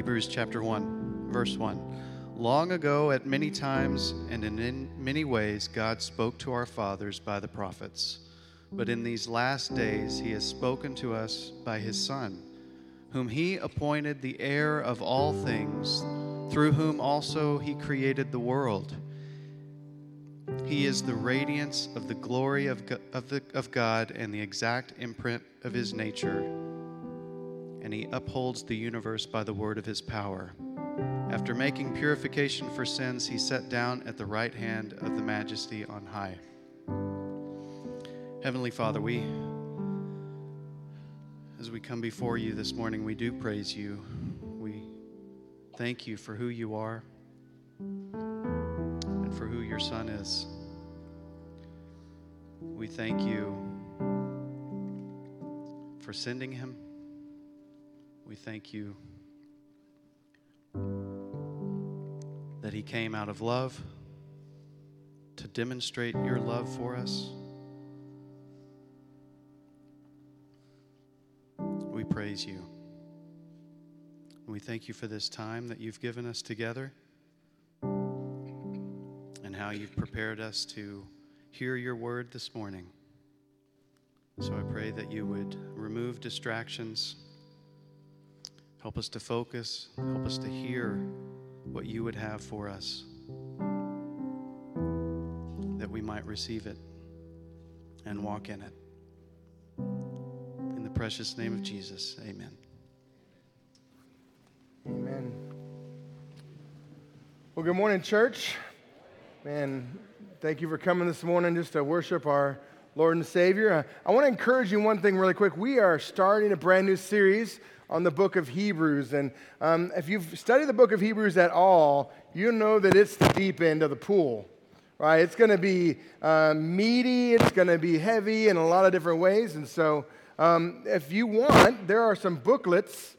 Hebrews chapter 1, verse 1. Long ago, at many times and in many ways, God spoke to our fathers by the prophets. But in these last days, He has spoken to us by His Son, whom He appointed the heir of all things, through whom also He created the world. He is the radiance of the glory of, of, the, of God and the exact imprint of His nature, and He upholds the universe by the word of His power. After making purification for sins, he sat down at the right hand of the majesty on high. Heavenly Father, we, as we come before you this morning, we do praise you. We thank you for who you are and for who your Son is. We thank you for sending him. We thank you that He came out of love to demonstrate your love for us. We praise you. We thank you for this time that you've given us together and how you've prepared us to hear your word this morning. So I pray that you would remove distractions, help us to focus, help us to hear what you would have for us, that we might receive it and walk in it. In the precious name of Jesus, amen. Amen. Well, good morning, church. Man, thank you for coming this morning just to worship our Lord and Savior. I want to encourage you one thing really quick. We are starting a brand new series on the book of Hebrews. And um, if you've studied the book of Hebrews at all, you know that it's the deep end of the pool, right? It's going to be uh, meaty, it's going to be heavy in a lot of different ways. And so, um, if you want, there are some booklets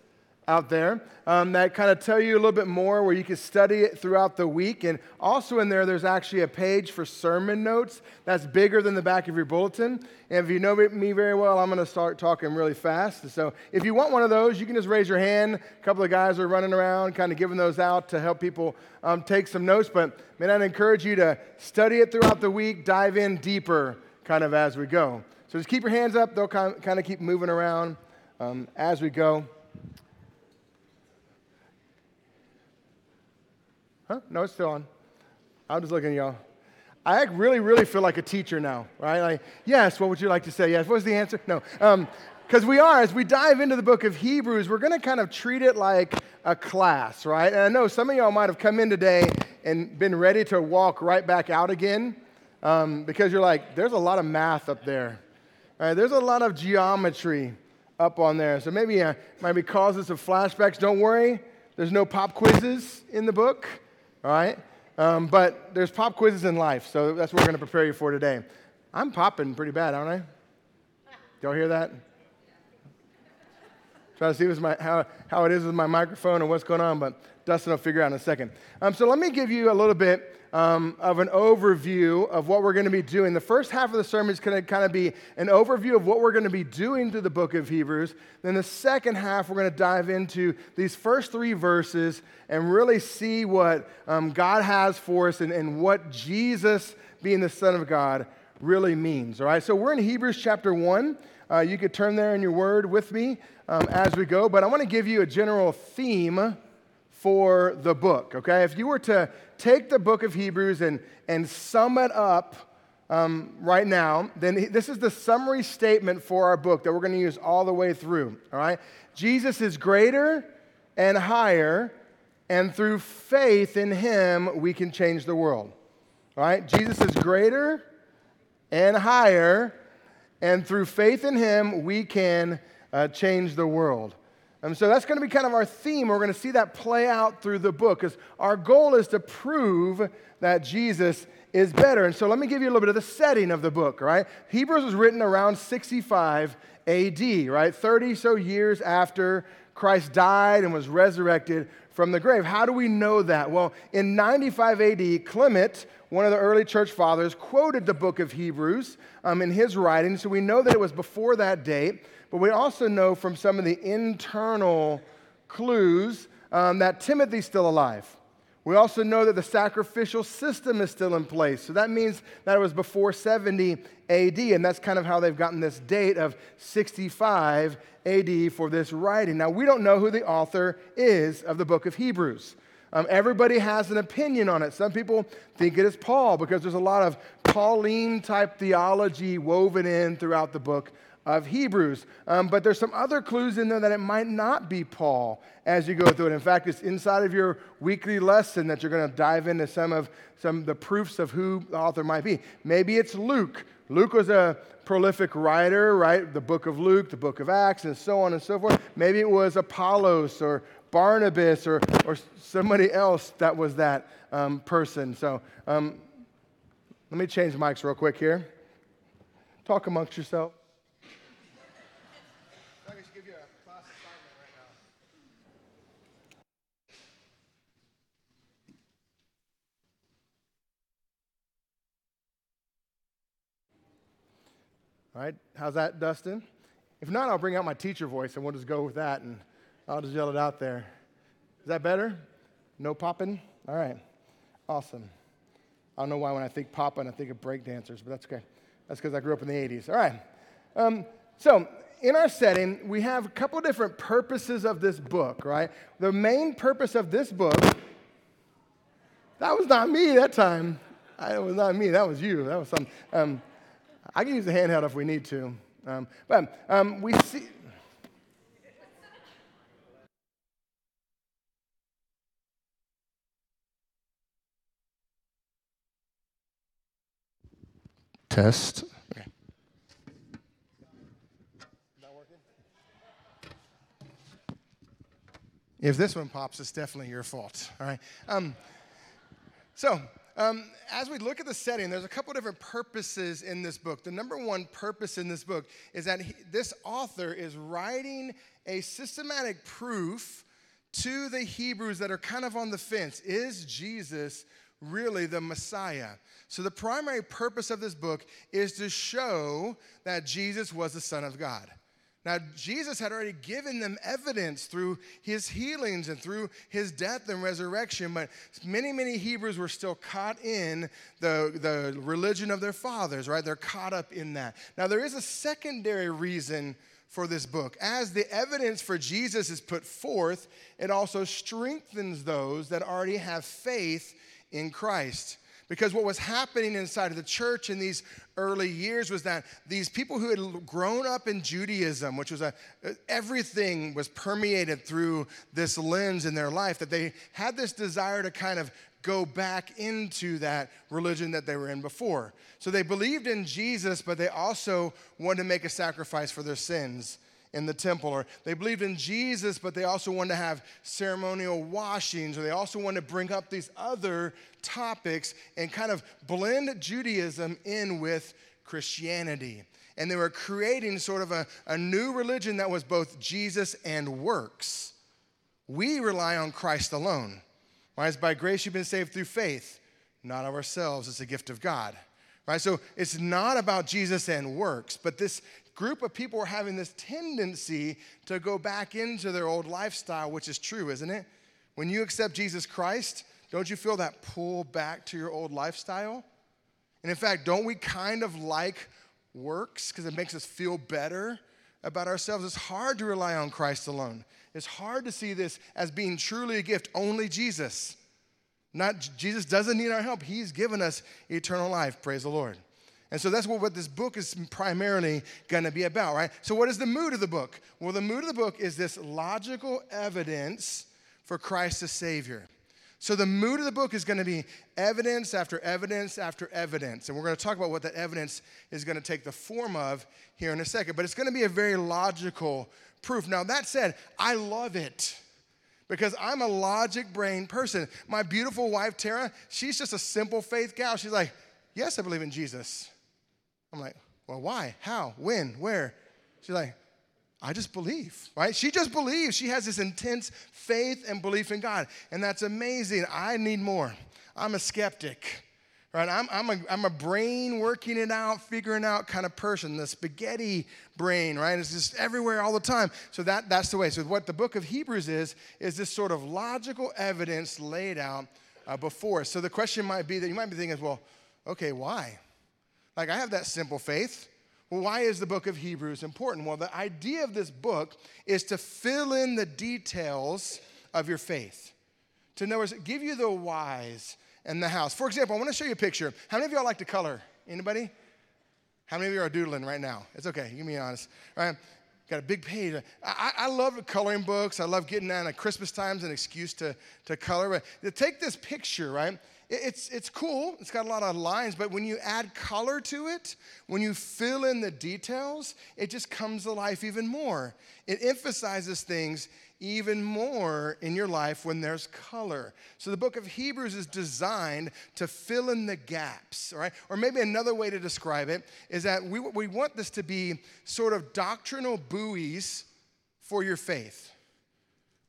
out there um, that kind of tell you a little bit more where you can study it throughout the week. And also in there, there's actually a page for sermon notes that's bigger than the back of your bulletin. And if you know me very well, I'm going to start talking really fast. So if you want one of those, you can just raise your hand. A couple of guys are running around kind of giving those out to help people um, take some notes. But man, I'd encourage you to study it throughout the week, dive in deeper kind of as we go. So just keep your hands up. They'll kind of keep moving around um, as we go. Huh? No, it's still on. I'm just looking at y'all. I really, really feel like a teacher now, right? Like, yes, what would you like to say? Yes, what's the answer? No. Because um, we are, as we dive into the book of Hebrews, we're going to kind of treat it like a class, right? And I know some of y'all might have come in today and been ready to walk right back out again um, because you're like, there's a lot of math up there. Right? There's a lot of geometry up on there. So maybe uh, maybe causes some flashbacks. Don't worry, there's no pop quizzes in the book all right? Um, but there's pop quizzes in life, so that's what we're going to prepare you for today. I'm popping pretty bad, aren't I? Y'all hear that? Trying to see my, how, how it is with my microphone and what's going on, but Dustin will figure out in a second. Um, so let me give you a little bit um, of an overview of what we're going to be doing. The first half of the sermon is going to kind of be an overview of what we're going to be doing through the book of Hebrews. Then the second half, we're going to dive into these first three verses and really see what um, God has for us and, and what Jesus, being the Son of God, really means. All right, so we're in Hebrews chapter 1. Uh, you could turn there in your word with me um, as we go, but I want to give you a general theme for the book, okay? If you were to take the book of Hebrews and, and sum it up um, right now, then this is the summary statement for our book that we're going to use all the way through, all right? Jesus is greater and higher, and through faith in him, we can change the world, all right? Jesus is greater and higher, and through faith in him, we can uh, change the world. And so that's going to be kind of our theme. We're going to see that play out through the book because our goal is to prove that Jesus is better. And so let me give you a little bit of the setting of the book, right? Hebrews was written around 65 AD, right? 30 so years after Christ died and was resurrected from the grave. How do we know that? Well, in 95 AD, Clement, one of the early church fathers, quoted the book of Hebrews um, in his writing. So we know that it was before that date. But we also know from some of the internal clues um, that Timothy's still alive. We also know that the sacrificial system is still in place. So that means that it was before 70 AD, and that's kind of how they've gotten this date of 65 AD for this writing. Now, we don't know who the author is of the book of Hebrews. Um, everybody has an opinion on it. Some people think it is Paul because there's a lot of Pauline type theology woven in throughout the book of Hebrews. Um, but there's some other clues in there that it might not be Paul as you go through it. In fact, it's inside of your weekly lesson that you're going to dive into some of some of the proofs of who the author might be. Maybe it's Luke. Luke was a prolific writer, right? The book of Luke, the book of Acts, and so on and so forth. Maybe it was Apollos or Barnabas or, or somebody else that was that um, person. So um, let me change mics real quick here. Talk amongst yourself. Right, how's that, Dustin? If not, I'll bring out my teacher voice and we'll just go with that and I'll just yell it out there. Is that better? No popping? All right, awesome. I don't know why when I think popping, I think of break dancers, but that's okay. That's because I grew up in the 80s. All right. Um, so, in our setting, we have a couple different purposes of this book, right? The main purpose of this book, that was not me that time. That was not me, that was you. That was something. Um, I can use the handheld if we need to. Um, but um, we see. Test. If this one pops, it's definitely your fault. All right. Um, so um, as we look at the setting, there's a couple different purposes in this book. The number one purpose in this book is that he, this author is writing a systematic proof to the Hebrews that are kind of on the fence. Is Jesus really the Messiah? So, the primary purpose of this book is to show that Jesus was the Son of God. Now, Jesus had already given them evidence through his healings and through his death and resurrection, but many, many Hebrews were still caught in the, the religion of their fathers, right? They're caught up in that. Now, there is a secondary reason for this book. As the evidence for Jesus is put forth, it also strengthens those that already have faith in Christ. Because what was happening inside of the church in these early years was that these people who had grown up in Judaism, which was a uh, everything was permeated through this lens in their life, that they had this desire to kind of go back into that religion that they were in before. So they believed in Jesus, but they also wanted to make a sacrifice for their sins in the temple, or they believed in Jesus, but they also wanted to have ceremonial washings, or they also wanted to bring up these other topics and kind of blend Judaism in with Christianity. And they were creating sort of a, a new religion that was both Jesus and works. We rely on Christ alone. Right? It's by grace you've been saved through faith, not of ourselves. It's a gift of God. Right? So it's not about Jesus and works, but this group of people are having this tendency to go back into their old lifestyle, which is true, isn't it? When you accept Jesus Christ, don't you feel that pull back to your old lifestyle? And in fact, don't we kind of like works because it makes us feel better about ourselves? It's hard to rely on Christ alone. It's hard to see this as being truly a gift. Only Jesus. Not Jesus doesn't need our help. He's given us eternal life. Praise the Lord. And so that's what, what this book is primarily going to be about, right? So, what is the mood of the book? Well, the mood of the book is this logical evidence for Christ as Savior. So, the mood of the book is going to be evidence after evidence after evidence. And we're going to talk about what that evidence is going to take the form of here in a second. But it's going to be a very logical proof. Now, that said, I love it because I'm a logic brain person. My beautiful wife, Tara, she's just a simple faith gal. She's like, Yes, I believe in Jesus. I'm like, well, why? How? When? Where? She's like, I just believe, right? She just believes. She has this intense faith and belief in God. And that's amazing. I need more. I'm a skeptic, Right? I'm, I'm, a, I'm a brain working it out, figuring out kind of person, the spaghetti brain, right? It's just everywhere all the time. So that, that's the way. So what the book of Hebrews is, is this sort of logical evidence laid out uh, before us. So the question might be that you might be thinking, well, okay, why? Like I have that simple faith. Well, why is the book of Hebrews important? Well, the idea of this book is to fill in the details of your faith. To know, give you the whys and the hows. For example, I want to show you a picture. How many of y'all like to color? Anybody? How many of you are doodling right now? It's okay. You can be honest. All right. Got a big page. I, I love coloring books. I love getting down at Christmas times an excuse to, to color. But to take this picture, right? It's, it's cool. It's got a lot of lines, but when you add color to it, when you fill in the details, it just comes to life even more. It emphasizes things even more in your life when there's color. So the book of Hebrews is designed to fill in the gaps, right? Or maybe another way to describe it is that we, we want this to be sort of doctrinal buoys for your faith,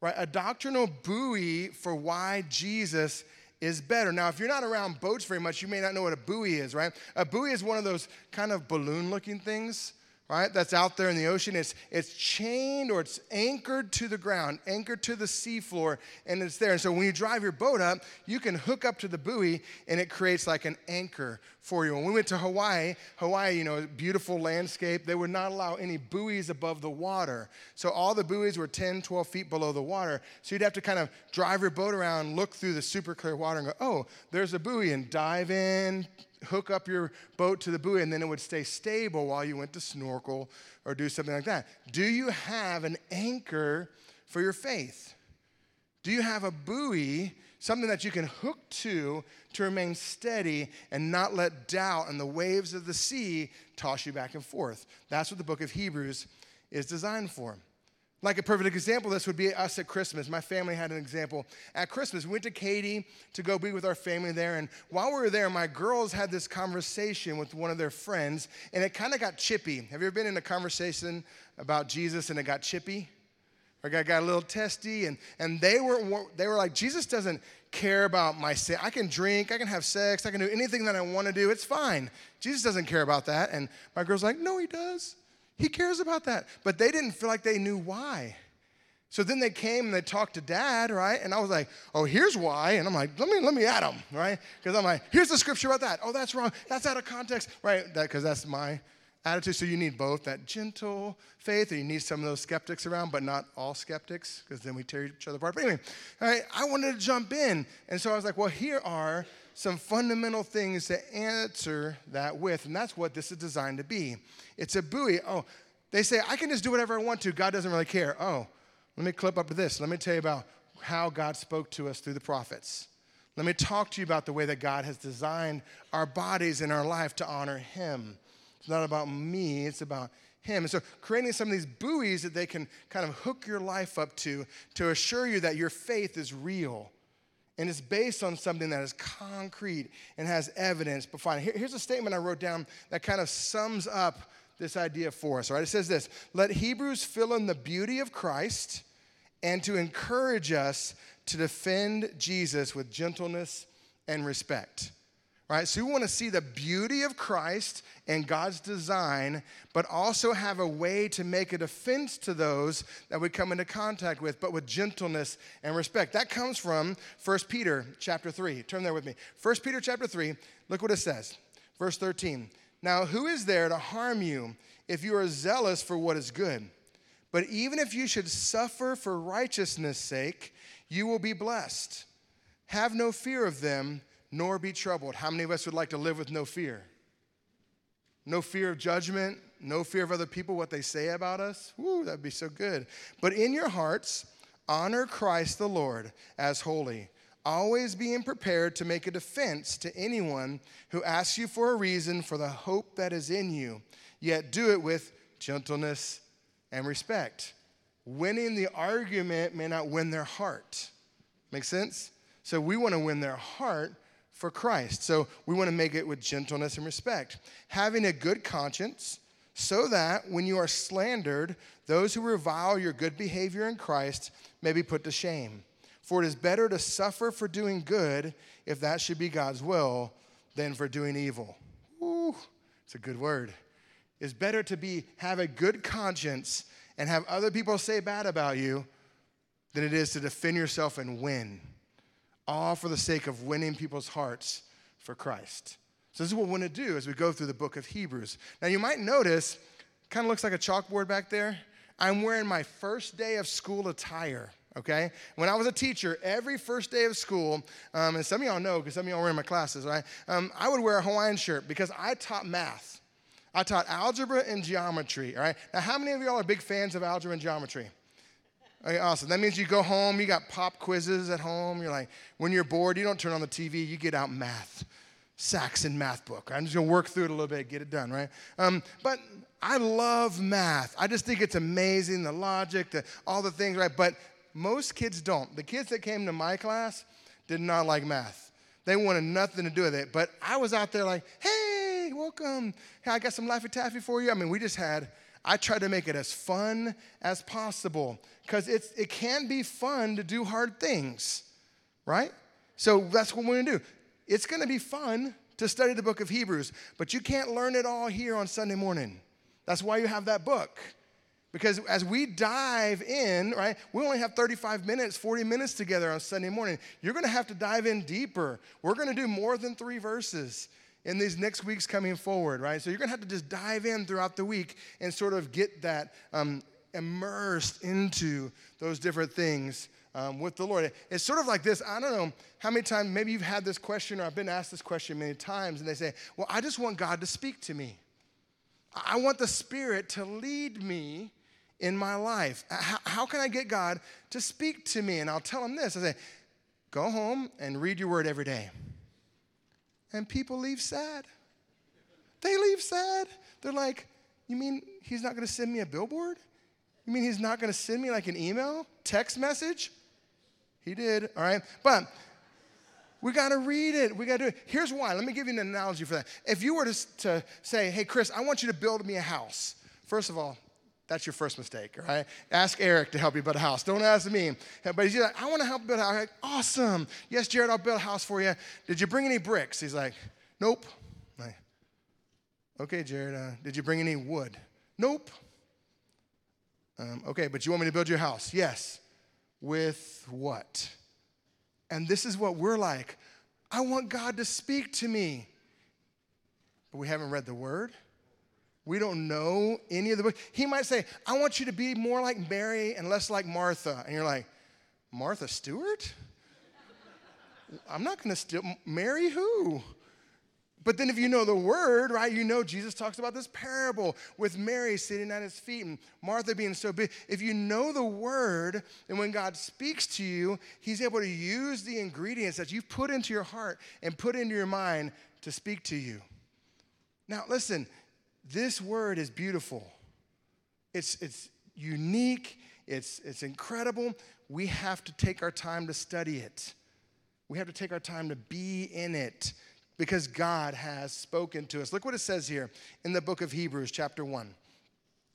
right? A doctrinal buoy for why Jesus is better. Now, if you're not around boats very much, you may not know what a buoy is, right? A buoy is one of those kind of balloon looking things right, that's out there in the ocean. It's, it's chained or it's anchored to the ground, anchored to the seafloor, and it's there. And so when you drive your boat up, you can hook up to the buoy and it creates like an anchor for you. When we went to Hawaii, Hawaii, you know, beautiful landscape, they would not allow any buoys above the water. So all the buoys were 10, 12 feet below the water. So you'd have to kind of drive your boat around, look through the super clear water, and go, oh, there's a buoy, and dive in, hook up your boat to the buoy and then it would stay stable while you went to snorkel or do something like that. Do you have an anchor for your faith? Do you have a buoy, something that you can hook to to remain steady and not let doubt and the waves of the sea toss you back and forth? That's what the book of Hebrews is designed for. Like a perfect example this would be us at Christmas. My family had an example. At Christmas, we went to Katy to go be with our family there. And while we were there, my girls had this conversation with one of their friends, and it kind of got chippy. Have you ever been in a conversation about Jesus and it got chippy? Or got, got a little testy? And, and they, were, they were like, Jesus doesn't care about my sin. I can drink, I can have sex, I can do anything that I want to do. It's fine. Jesus doesn't care about that. And my girl's like, no, he does. He cares about that. But they didn't feel like they knew why. So then they came and they talked to dad, right? And I was like, oh, here's why. And I'm like, let me let me add them, right? Because I'm like, here's the scripture about that. Oh, that's wrong. That's out of context, right? That because that's my attitude. So you need both that gentle faith, and you need some of those skeptics around, but not all skeptics, because then we tear each other apart. But anyway, right, I wanted to jump in, and so I was like, well, here are some fundamental things to answer that with, and that's what this is designed to be. It's a buoy. Oh, they say, I can just do whatever I want to. God doesn't really care. Oh, let me clip up to this. Let me tell you about how God spoke to us through the prophets. Let me talk to you about the way that God has designed our bodies and our life to honor Him. It's not about me, it's about Him. And so, creating some of these buoys that they can kind of hook your life up to to assure you that your faith is real and it's based on something that is concrete and has evidence behind it. Here's a statement I wrote down that kind of sums up this idea for us. All right, it says this Let Hebrews fill in the beauty of Christ and to encourage us to defend Jesus with gentleness and respect right? So we want to see the beauty of Christ and God's design, but also have a way to make a defense to those that we come into contact with, but with gentleness and respect. That comes from 1 Peter chapter 3. Turn there with me. 1 Peter chapter 3, look what it says. Verse 13. Now, who is there to harm you if you are zealous for what is good? But even if you should suffer for righteousness' sake, you will be blessed. Have no fear of them nor be troubled. How many of us would like to live with no fear? No fear of judgment, no fear of other people, what they say about us. Woo, that'd be so good. But in your hearts, honor Christ the Lord as holy, always being prepared to make a defense to anyone who asks you for a reason for the hope that is in you, yet do it with gentleness and respect. Winning the argument may not win their heart. Make sense? So we want to win their heart for Christ. So we want to make it with gentleness and respect. Having a good conscience, so that when you are slandered, those who revile your good behavior in Christ may be put to shame. For it is better to suffer for doing good, if that should be God's will, than for doing evil. It's a good word. It's better to be have a good conscience and have other people say bad about you than it is to defend yourself and win. All for the sake of winning people's hearts for Christ. So this is what we want to do as we go through the book of Hebrews. Now you might notice, kind of looks like a chalkboard back there. I'm wearing my first day of school attire okay? When I was a teacher, every first day of school, um, and some of y'all know because some of y'all were in my classes, right? Um, I would wear a Hawaiian shirt because I taught math. I taught algebra and geometry, all right? Now, how many of y'all are big fans of algebra and geometry? Okay, awesome. That means you go home, you got pop quizzes at home. You're like, when you're bored, you don't turn on the TV, you get out math. Saxon math book. I'm just gonna work through it a little bit, get it done, right? Um, but I love math. I just think it's amazing, the logic, the, all the things, right? But most kids don't. The kids that came to my class did not like math. They wanted nothing to do with it. But I was out there like, hey, welcome. Hey, I got some Laffy Taffy for you. I mean, we just had, I try to make it as fun as possible because it can be fun to do hard things, right? So that's what we're to do. It's to be fun to study the book of Hebrews, but you can't learn it all here on Sunday morning. That's why you have that book. Because as we dive in, right, we only have 35 minutes, 40 minutes together on Sunday morning. You're to have to dive in deeper. We're to do more than three verses in these next weeks coming forward, right? So you're going to have to just dive in throughout the week and sort of get that um, immersed into those different things um, with the Lord. It's sort of like this. I don't know how many times, maybe you've had this question or I've been asked this question many times, and they say, Well, I just want God to speak to me. I want the Spirit to lead me in my life? How, how can I get God to speak to me? And I'll tell him this I say, go home and read your word every day. And people leave sad. They leave sad. They're like, you mean he's not to send me a billboard? You mean he's not to send me like an email, text message? He did, all right? But we got to read it. We got to do it. Here's why. Let me give you an analogy for that. If you were to, to say, hey, Chris, I want you to build me a house. First of all, that's your first mistake, all right? Ask Eric to help you build a house. Don't ask me. But he's like, I want to help build a house. Like, awesome. Yes, Jared, I'll build a house for you. Did you bring any bricks? He's like, nope. Like, okay, Jared, uh, did you bring any wood? Nope. Um, okay, but you want me to build your house? Yes. With what? And this is what we're like. I want God to speak to me. But we haven't read the word. We don't know any of the book. He might say, I want you to be more like Mary and less like Martha. And you're like, Martha Stewart? I'm not going to steal. Mary who? But then if you know the word, right, you know Jesus talks about this parable with Mary sitting at his feet and Martha being so big. If you know the word, and when God speaks to you, he's able to use the ingredients that you've put into your heart and put into your mind to speak to you. Now, listen, this word is beautiful. It's, it's unique, it's, it's incredible. We have to take our time to study it. We have to take our time to be in it because God has spoken to us. Look what it says here in the book of Hebrews, chapter 1.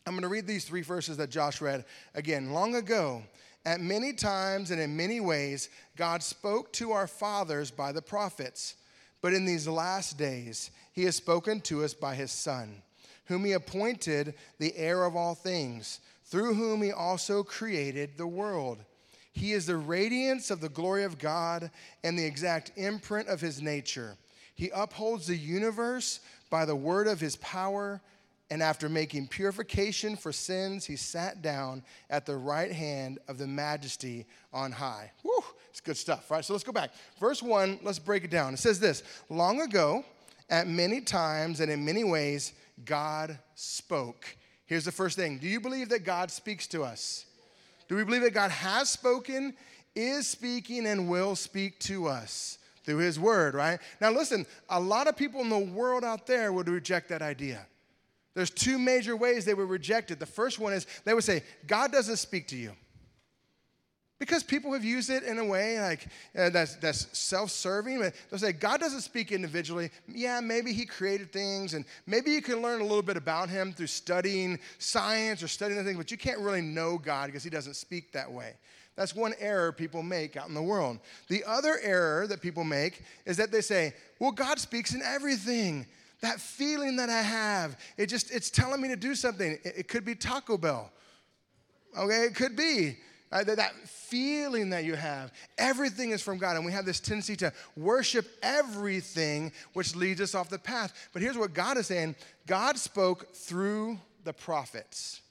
I'm going to read these three verses that Josh read again. Long ago, at many times and in many ways, God spoke to our fathers by the prophets. But in these last days, he has spoken to us by his Son whom he appointed the heir of all things, through whom he also created the world. He is the radiance of the glory of God and the exact imprint of his nature. He upholds the universe by the word of his power, and after making purification for sins, he sat down at the right hand of the majesty on high. Woo, it's good stuff, right? So let's go back. Verse 1, let's break it down. It says this Long ago, at many times and in many ways, God spoke. Here's the first thing Do you believe that God speaks to us? Do we believe that God has spoken, is speaking, and will speak to us through His Word, right? Now, listen, a lot of people in the world out there would reject that idea. There's two major ways they would reject it. The first one is they would say, God doesn't speak to you. Because people have used it in a way like uh, that's, that's self-serving. They'll say, God doesn't speak individually. Yeah, maybe he created things, and maybe you can learn a little bit about him through studying science or studying things, but you can't really know God because he doesn't speak that way. That's one error people make out in the world. The other error that people make is that they say, well, God speaks in everything. That feeling that I have, it just, it's telling me to do something. It, it could be Taco Bell. Okay, it could be. Uh, that, that feeling that you have, everything is from God. And we have this tendency to worship everything, which leads us off the path. But here's what God is saying God spoke through the prophets.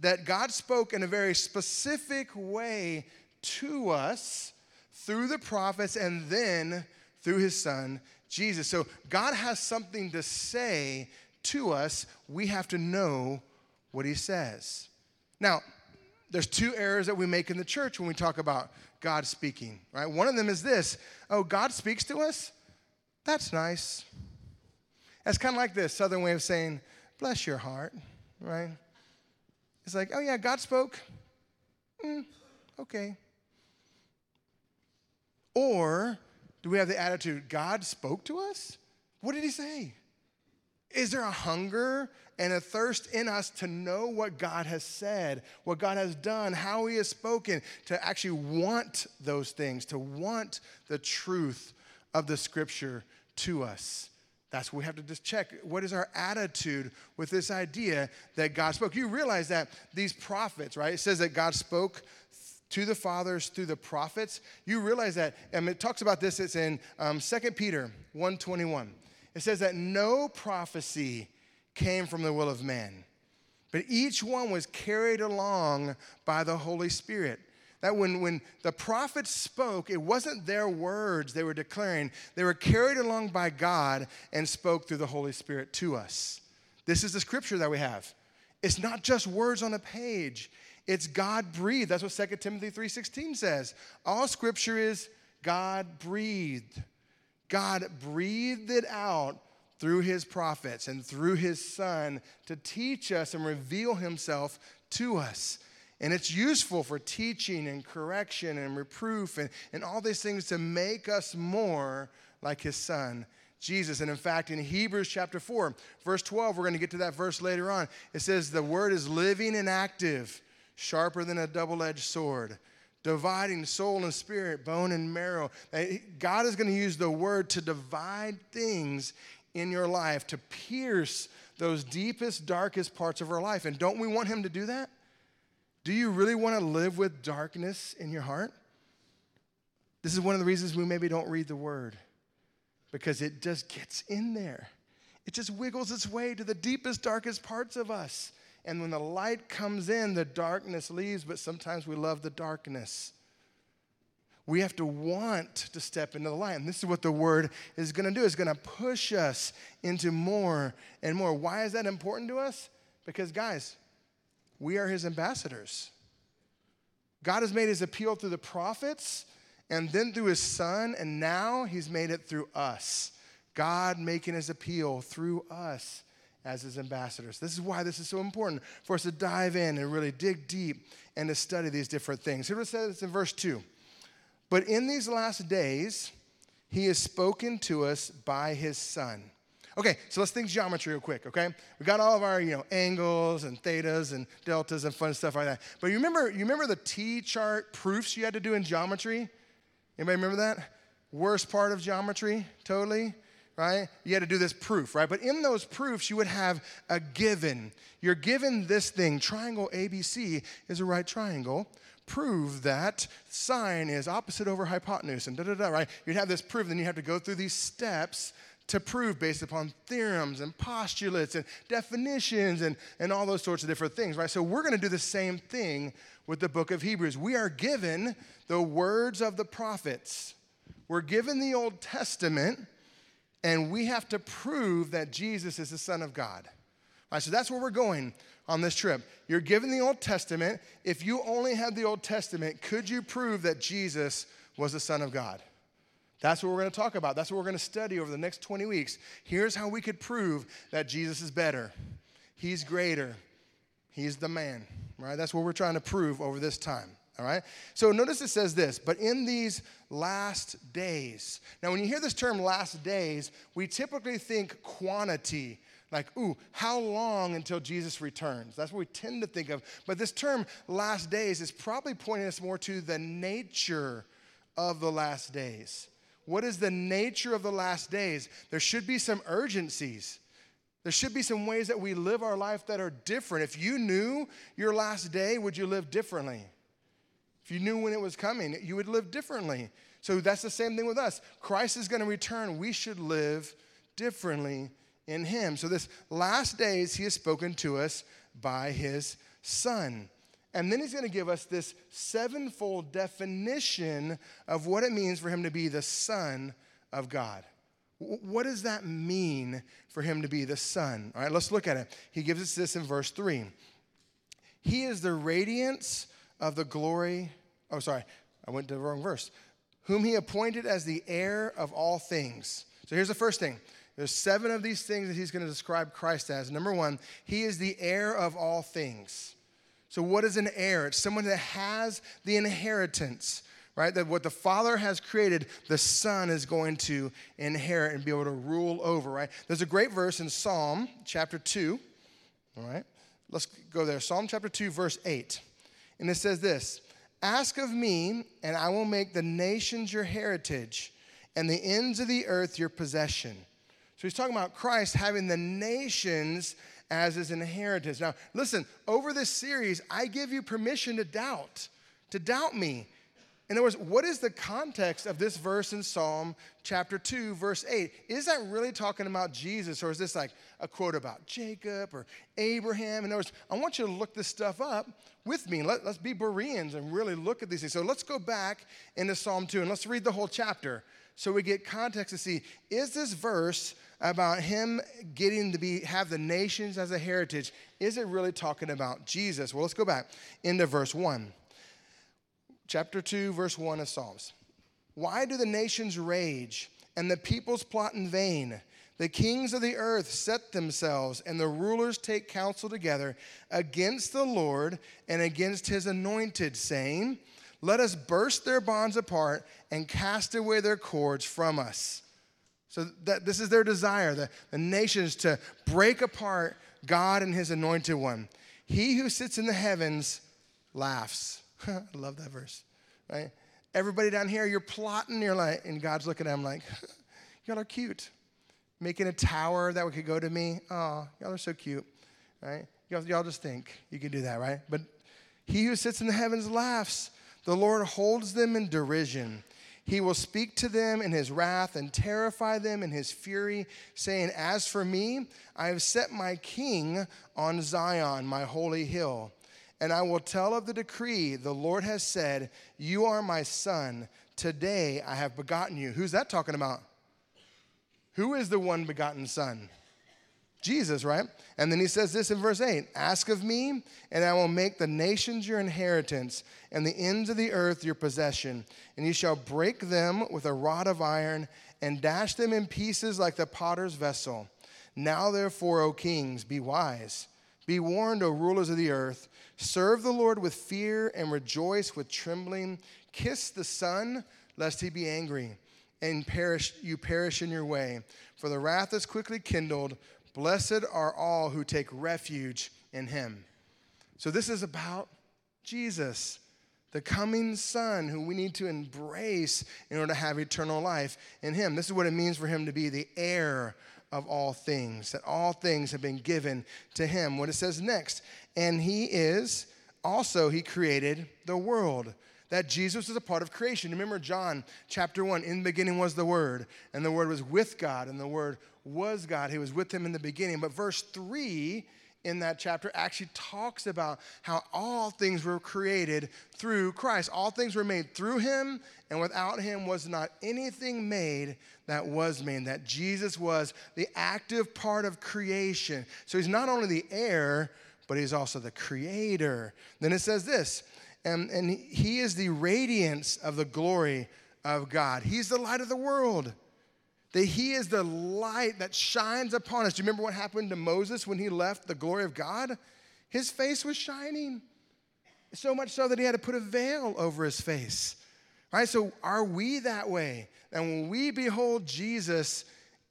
That God spoke in a very specific way to us through the prophets and then through his son, Jesus. So God has something to say to us. We have to know what he says. Now, there's two errors that we make in the church when we talk about God speaking, right? One of them is this oh, God speaks to us? That's nice. That's kind of like this southern way of saying, bless your heart, right? It's like, oh, yeah, God spoke. Mm, okay. Or do we have the attitude, God spoke to us? What did he say? Is there a hunger and a thirst in us to know what God has said, what God has done, how He has spoken, to actually want those things, to want the truth of the Scripture to us? That's what we have to just check. What is our attitude with this idea that God spoke? You realize that these prophets, right? It says that God spoke to the fathers through the prophets. You realize that, and it talks about this, it's in um, 2 Peter 121. It says that no prophecy came from the will of man, but each one was carried along by the Holy Spirit. That when, when the prophets spoke, it wasn't their words they were declaring, they were carried along by God and spoke through the Holy Spirit to us. This is the scripture that we have. It's not just words on a page. It's God breathed. That's what 2 Timothy 3:16 says. All scripture is God breathed. God breathed it out through his prophets and through his son to teach us and reveal himself to us. And it's useful for teaching and correction and reproof and, and all these things to make us more like his son, Jesus. And in fact, in Hebrews chapter 4, verse 12, we're going to get to that verse later on. It says, The word is living and active, sharper than a double edged sword dividing soul and spirit, bone and marrow. God is going to use the word to divide things in your life, to pierce those deepest, darkest parts of our life. And don't we want Him to do that? Do you really want to live with darkness in your heart? This is one of the reasons we maybe don't read the word because it just gets in there. It just wiggles its way to the deepest, darkest parts of us. And when the light comes in, the darkness leaves, but sometimes we love the darkness. We have to want to step into the light. And this is what the word is going to do. It's going to push us into more and more. Why is that important to us? Because, guys, we are his ambassadors. God has made his appeal through the prophets and then through his son, and now he's made it through us. God making his appeal through us as his ambassadors. This is why this is so important for us to dive in and really dig deep and to study these different things. Here's what it says in verse 2 But in these last days, he has spoken to us by his son. Okay, so let's think geometry real quick, okay? We got all of our, you know, angles and thetas and deltas and fun stuff like that. But you remember, you remember the T-chart proofs you had to do in geometry? Anybody remember that? Worst part of geometry, totally right? You had to do this proof, right? But in those proofs, you would have a given. You're given this thing, triangle ABC is a right triangle. Prove that sine is opposite over hypotenuse, and da da da, right? You'd have this proof, then you have to go through these steps to prove based upon theorems and postulates and definitions and, and all those sorts of different things, right? So we're going to do the same thing with the book of Hebrews. We are given the words of the prophets. We're given the Old Testament and we have to prove that Jesus is the Son of God. All right, so that's where we're going on this trip. You're given the Old Testament. If you only had the Old Testament, could you prove that Jesus was the Son of God? That's what we're going to talk about. That's what we're going to study over the next 20 weeks. Here's how we could prove that Jesus is better. He's greater. He's the man, right? That's what we're trying to prove over this time. All right? So notice it says this, but in these last days. Now, when you hear this term last days, we typically think quantity, Like, ooh, how long until Jesus returns? That's what we tend to think of. But this term, last days, is probably pointing us more to the nature of the last days. What is the nature of the last days? There should be some urgencies. There should be some ways that we live our life that are different. If you knew your last day, would you live differently? If you knew when it was coming, you would live differently. So that's the same thing with us. Christ is going to return. We should live differently in him. So, this last days, he has spoken to us by his son. And then he's going to give us this sevenfold definition of what it means for him to be the son of God. What does that mean for him to be the son? All right, let's look at it. He gives us this in verse 3. He is the radiance of the glory. Oh, sorry, I went to the wrong verse. Whom he appointed as the heir of all things. So here's the first thing there's seven of these things that he's going to describe Christ as. Number one, he is the heir of all things. So, what is an heir? It's someone that has the inheritance, right? That what the Father has created, the Son is going to inherit and be able to rule over, right? There's a great verse in Psalm chapter 2, all right? Let's go there. Psalm chapter 2, verse 8. And it says this Ask of me, and I will make the nations your heritage, and the ends of the earth your possession. So he's talking about Christ having the nations as his inheritance. Now, listen, over this series, I give you permission to doubt, to doubt me. In other words, what is the context of this verse in Psalm chapter 2, verse 8? Is that really talking about Jesus, or is this like a quote about Jacob or Abraham? In other words, I want you to look this stuff up with me. Let, us be Bereans and really look at these things. So let's go back into Psalm 2 and let's read the whole chapter so we get context to see is this verse about him getting to be have the nations as a heritage, is it really talking about Jesus? Well, let's go back into verse 1. Chapter 2, verse 1 of Psalms. Why do the nations rage and the peoples plot in vain? The kings of the earth set themselves, and the rulers take counsel together against the Lord and against his anointed, saying, Let us burst their bonds apart and cast away their cords from us. So that this is their desire, the, the nations to break apart God and his anointed one. He who sits in the heavens laughs. I love that verse, right? Everybody down here, you're plotting, you're like, and God's looking at them like, y'all are cute. Making a tower that we could go to me. Oh, y'all are so cute, right? Y'all, y'all just think you can do that, right? But he who sits in the heavens laughs. The Lord holds them in derision. He will speak to them in his wrath and terrify them in his fury, saying, As for me, I have set my king on Zion, my holy hill. And I will tell of the decree the Lord has said, You are my son. Today I have begotten you. Who's that talking about? Who is the one begotten son? Jesus, right? And then he says this in verse 8 Ask of me, and I will make the nations your inheritance, and the ends of the earth your possession. And you shall break them with a rod of iron, and dash them in pieces like the potter's vessel. Now, therefore, O kings, be wise. Be warned, O rulers of the earth. Serve the Lord with fear, and rejoice with trembling. Kiss the Son, lest he be angry, and perish, you perish in your way. For the wrath is quickly kindled. Blessed are all who take refuge in him. So, this is about Jesus, the coming Son, who we need to embrace in order to have eternal life in him. This is what it means for him to be the heir of all things, that all things have been given to him. What it says next, and he is also, he created the world that Jesus is a part of creation. Remember John chapter 1 in the beginning was the Word, and the Word was with God, and the Word was God. He was with him in the beginning. But verse 3 in that chapter actually talks about how all things were created through Christ. All things were made through him, and without him was not anything made that was made. That Jesus was the active part of creation. So he's not only the heir, but he's also the creator. Then it says this, and, and he is the radiance of the glory of God. He's the light of the world. That he is the light that shines upon us. Do you remember what happened to Moses when he left the glory of God? His face was shining. So much so that he had to put a veil over his face. Right? So are we that way? And when we behold Jesus,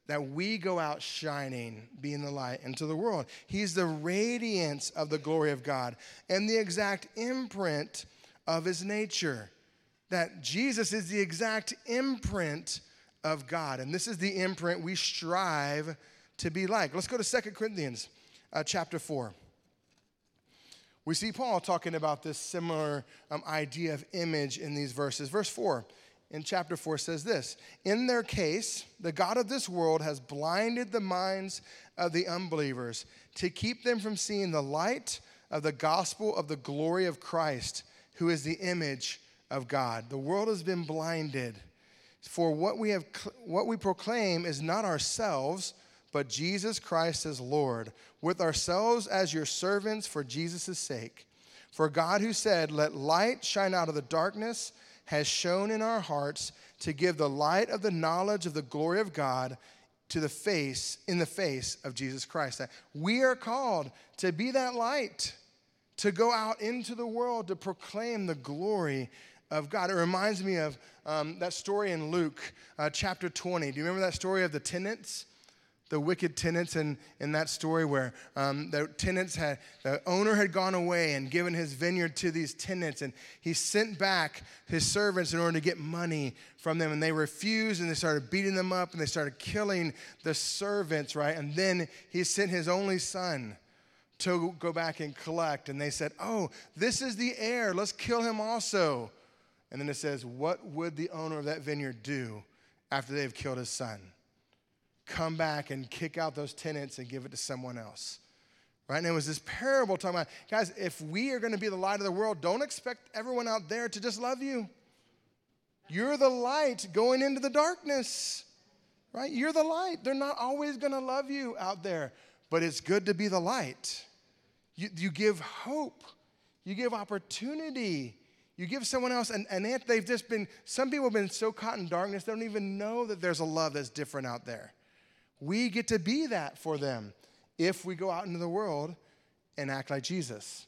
that we go out shining, being the light into the world. He's the radiance of the glory of God and the exact imprint of his nature. That Jesus is the exact imprint of God. And this is the imprint we strive to be like. Let's go to Second Corinthians uh, chapter 4. We see Paul talking about this similar um, idea of image in these verses. Verse 4 in chapter 4 says this In their case, the God of this world has blinded the minds of the unbelievers to keep them from seeing the light of the gospel of the glory of Christ, who is the image of God. The world has been blinded. For what we have what we proclaim is not ourselves, but Jesus Christ as Lord, with ourselves as your servants for Jesus' sake. For God who said, "Let light shine out of the darkness," has shone in our hearts to give the light of the knowledge of the glory of God to the face in the face of Jesus Christ. That we are called to be that light, to go out into the world to proclaim the glory of God. It reminds me of um, that story in Luke uh, chapter 20. Do you remember that story of the tenants? The wicked tenants in, in that story where um, the tenants had the owner had gone away and given his vineyard to these tenants and he sent back his servants in order to get money from them and they refused and they started beating them up and they started killing the servants right? And then he sent his only son to go back and collect and they said oh this is the heir. Let's kill him also. And then it says what would the owner of that vineyard do after they've killed his son come back and kick out those tenants and give it to someone else. Right? And it was this parable talking about, guys, if we are going to be the light of the world, don't expect everyone out there to just love you. You're the light going into the darkness. Right? You're the light. They're not always going to love you out there, but it's good to be the light. You, you give hope, you give opportunity. You give someone else, and, and they've just been, some people have been so caught in darkness, they don't even know that there's a love that's different out there. We get to be that for them if we go out into the world and act like Jesus.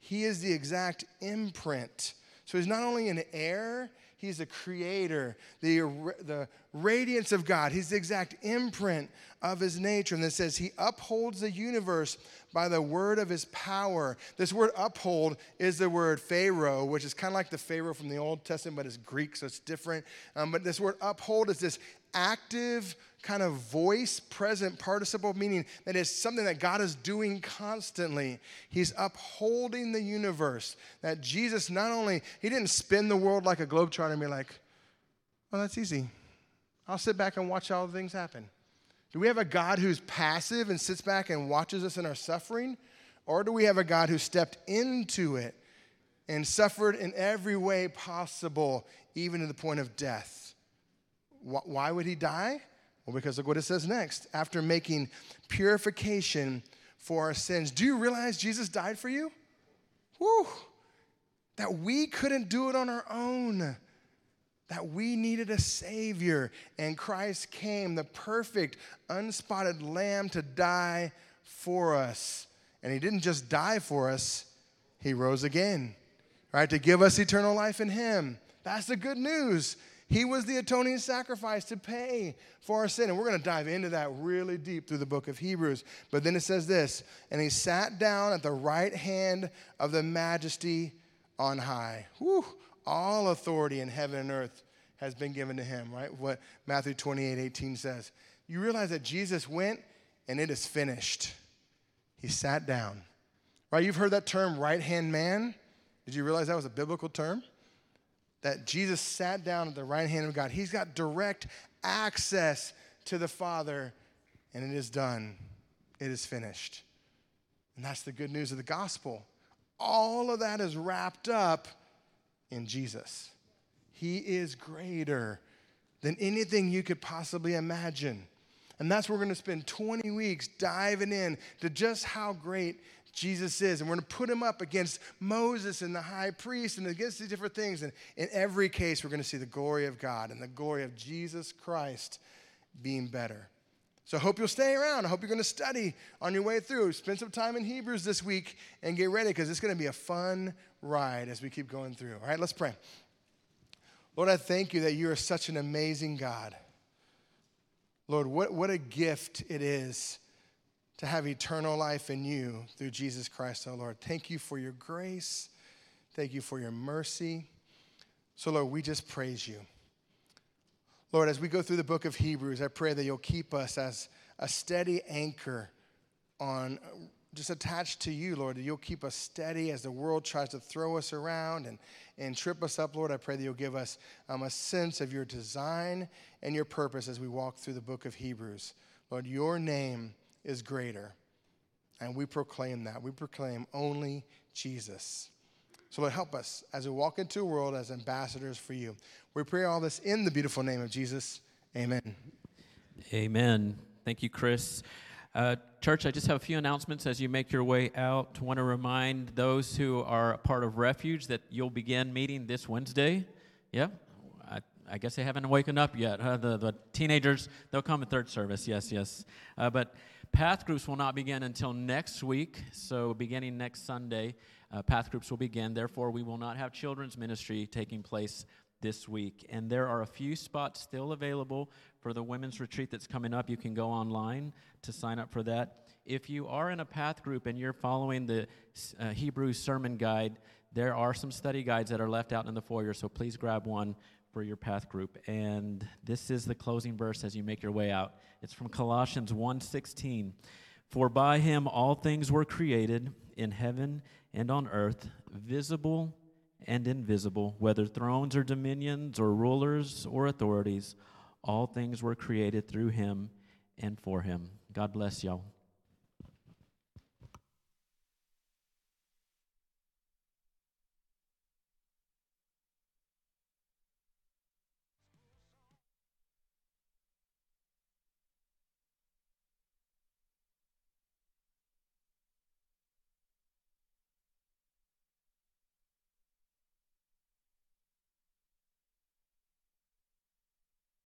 He is the exact imprint. So he's not only an heir, he's a creator, the, the radiance of God. He's the exact imprint of his nature. And it says he upholds the universe by the word of his power. This word uphold is the word pharaoh, which is kind of like the pharaoh from the Old Testament, but it's Greek, so it's different. Um, but this word uphold is this active kind of voice present participle, meaning that it's something that God is doing constantly. He's upholding the universe. That Jesus not only, he didn't spin the world like a globetrotter and be like, well, that's easy. I'll sit back and watch all the things happen. Do we have a God who's passive and sits back and watches us in our suffering? Or do we have a God who stepped into it and suffered in every way possible, even to the point of death? Why would he die? Well, because look what it says next. After making purification for our sins. Do you realize Jesus died for you? Whew. That we couldn't do it on our own. That we needed a Savior. And Christ came, the perfect, unspotted Lamb, to die for us. And He didn't just die for us, He rose again, right? To give us eternal life in Him. That's the good news. He was the atoning sacrifice to pay for our sin. And we're going to dive into that really deep through the book of Hebrews. But then it says this And he sat down at the right hand of the majesty on high. Whew, all authority in heaven and earth has been given to him, right? What Matthew 28 18 says. You realize that Jesus went and it is finished. He sat down. Right? You've heard that term right hand man. Did you realize that was a biblical term? That Jesus sat down at the right hand of God. He's got direct access to the Father, and it is done. It is finished. And that's the good news of the gospel. All of that is wrapped up in Jesus. He is greater than anything you could possibly imagine. And that's where we're going to spend 20 weeks diving in to just how great Jesus is. And we're going to put him up against Moses and the high priest and against these different things. And in every case, we're going to see the glory of God and the glory of Jesus Christ being better. So I hope you'll stay around. I hope you're going to study on your way through. Spend some time in Hebrews this week and get ready because it's going to be a fun ride as we keep going through. All right, let's pray. Lord, I thank you that you are such an amazing God. Lord, what, what a gift it is to have eternal life in you through Jesus Christ, our Lord. Thank you for your grace. Thank you for your mercy. So, Lord, we just praise you. Lord, as we go through the book of Hebrews, I pray that you'll keep us as a steady anchor on just attached to you, Lord, that you'll keep us steady as the world tries to throw us around and, and trip us up, Lord. I pray that you'll give us um, a sense of your design and your purpose as we walk through the book of Hebrews. Lord, your name is greater, and we proclaim that. We proclaim only Jesus. So, Lord, help us as we walk into a world as ambassadors for you. We pray all this in the beautiful name of Jesus. Amen. Amen. Thank you, Chris. Uh, church, I just have a few announcements as you make your way out. I want to remind those who are a part of Refuge that you'll begin meeting this Wednesday. Yeah, I, I guess they haven't woken up yet. Huh? The, the teenagers, they'll come at third service. Yes, yes. Uh, but path groups will not begin until next week. So, beginning next Sunday, uh, path groups will begin. Therefore, we will not have children's ministry taking place this week. And there are a few spots still available for the women's retreat that's coming up. You can go online to sign up for that. If you are in a path group and you're following the uh, Hebrew sermon guide, there are some study guides that are left out in the foyer, so please grab one your path group. And this is the closing verse as you make your way out. It's from Colossians 1:16. For by him all things were created in heaven and on earth, visible and invisible, whether thrones or dominions or rulers or authorities, all things were created through him and for him. God bless y'all.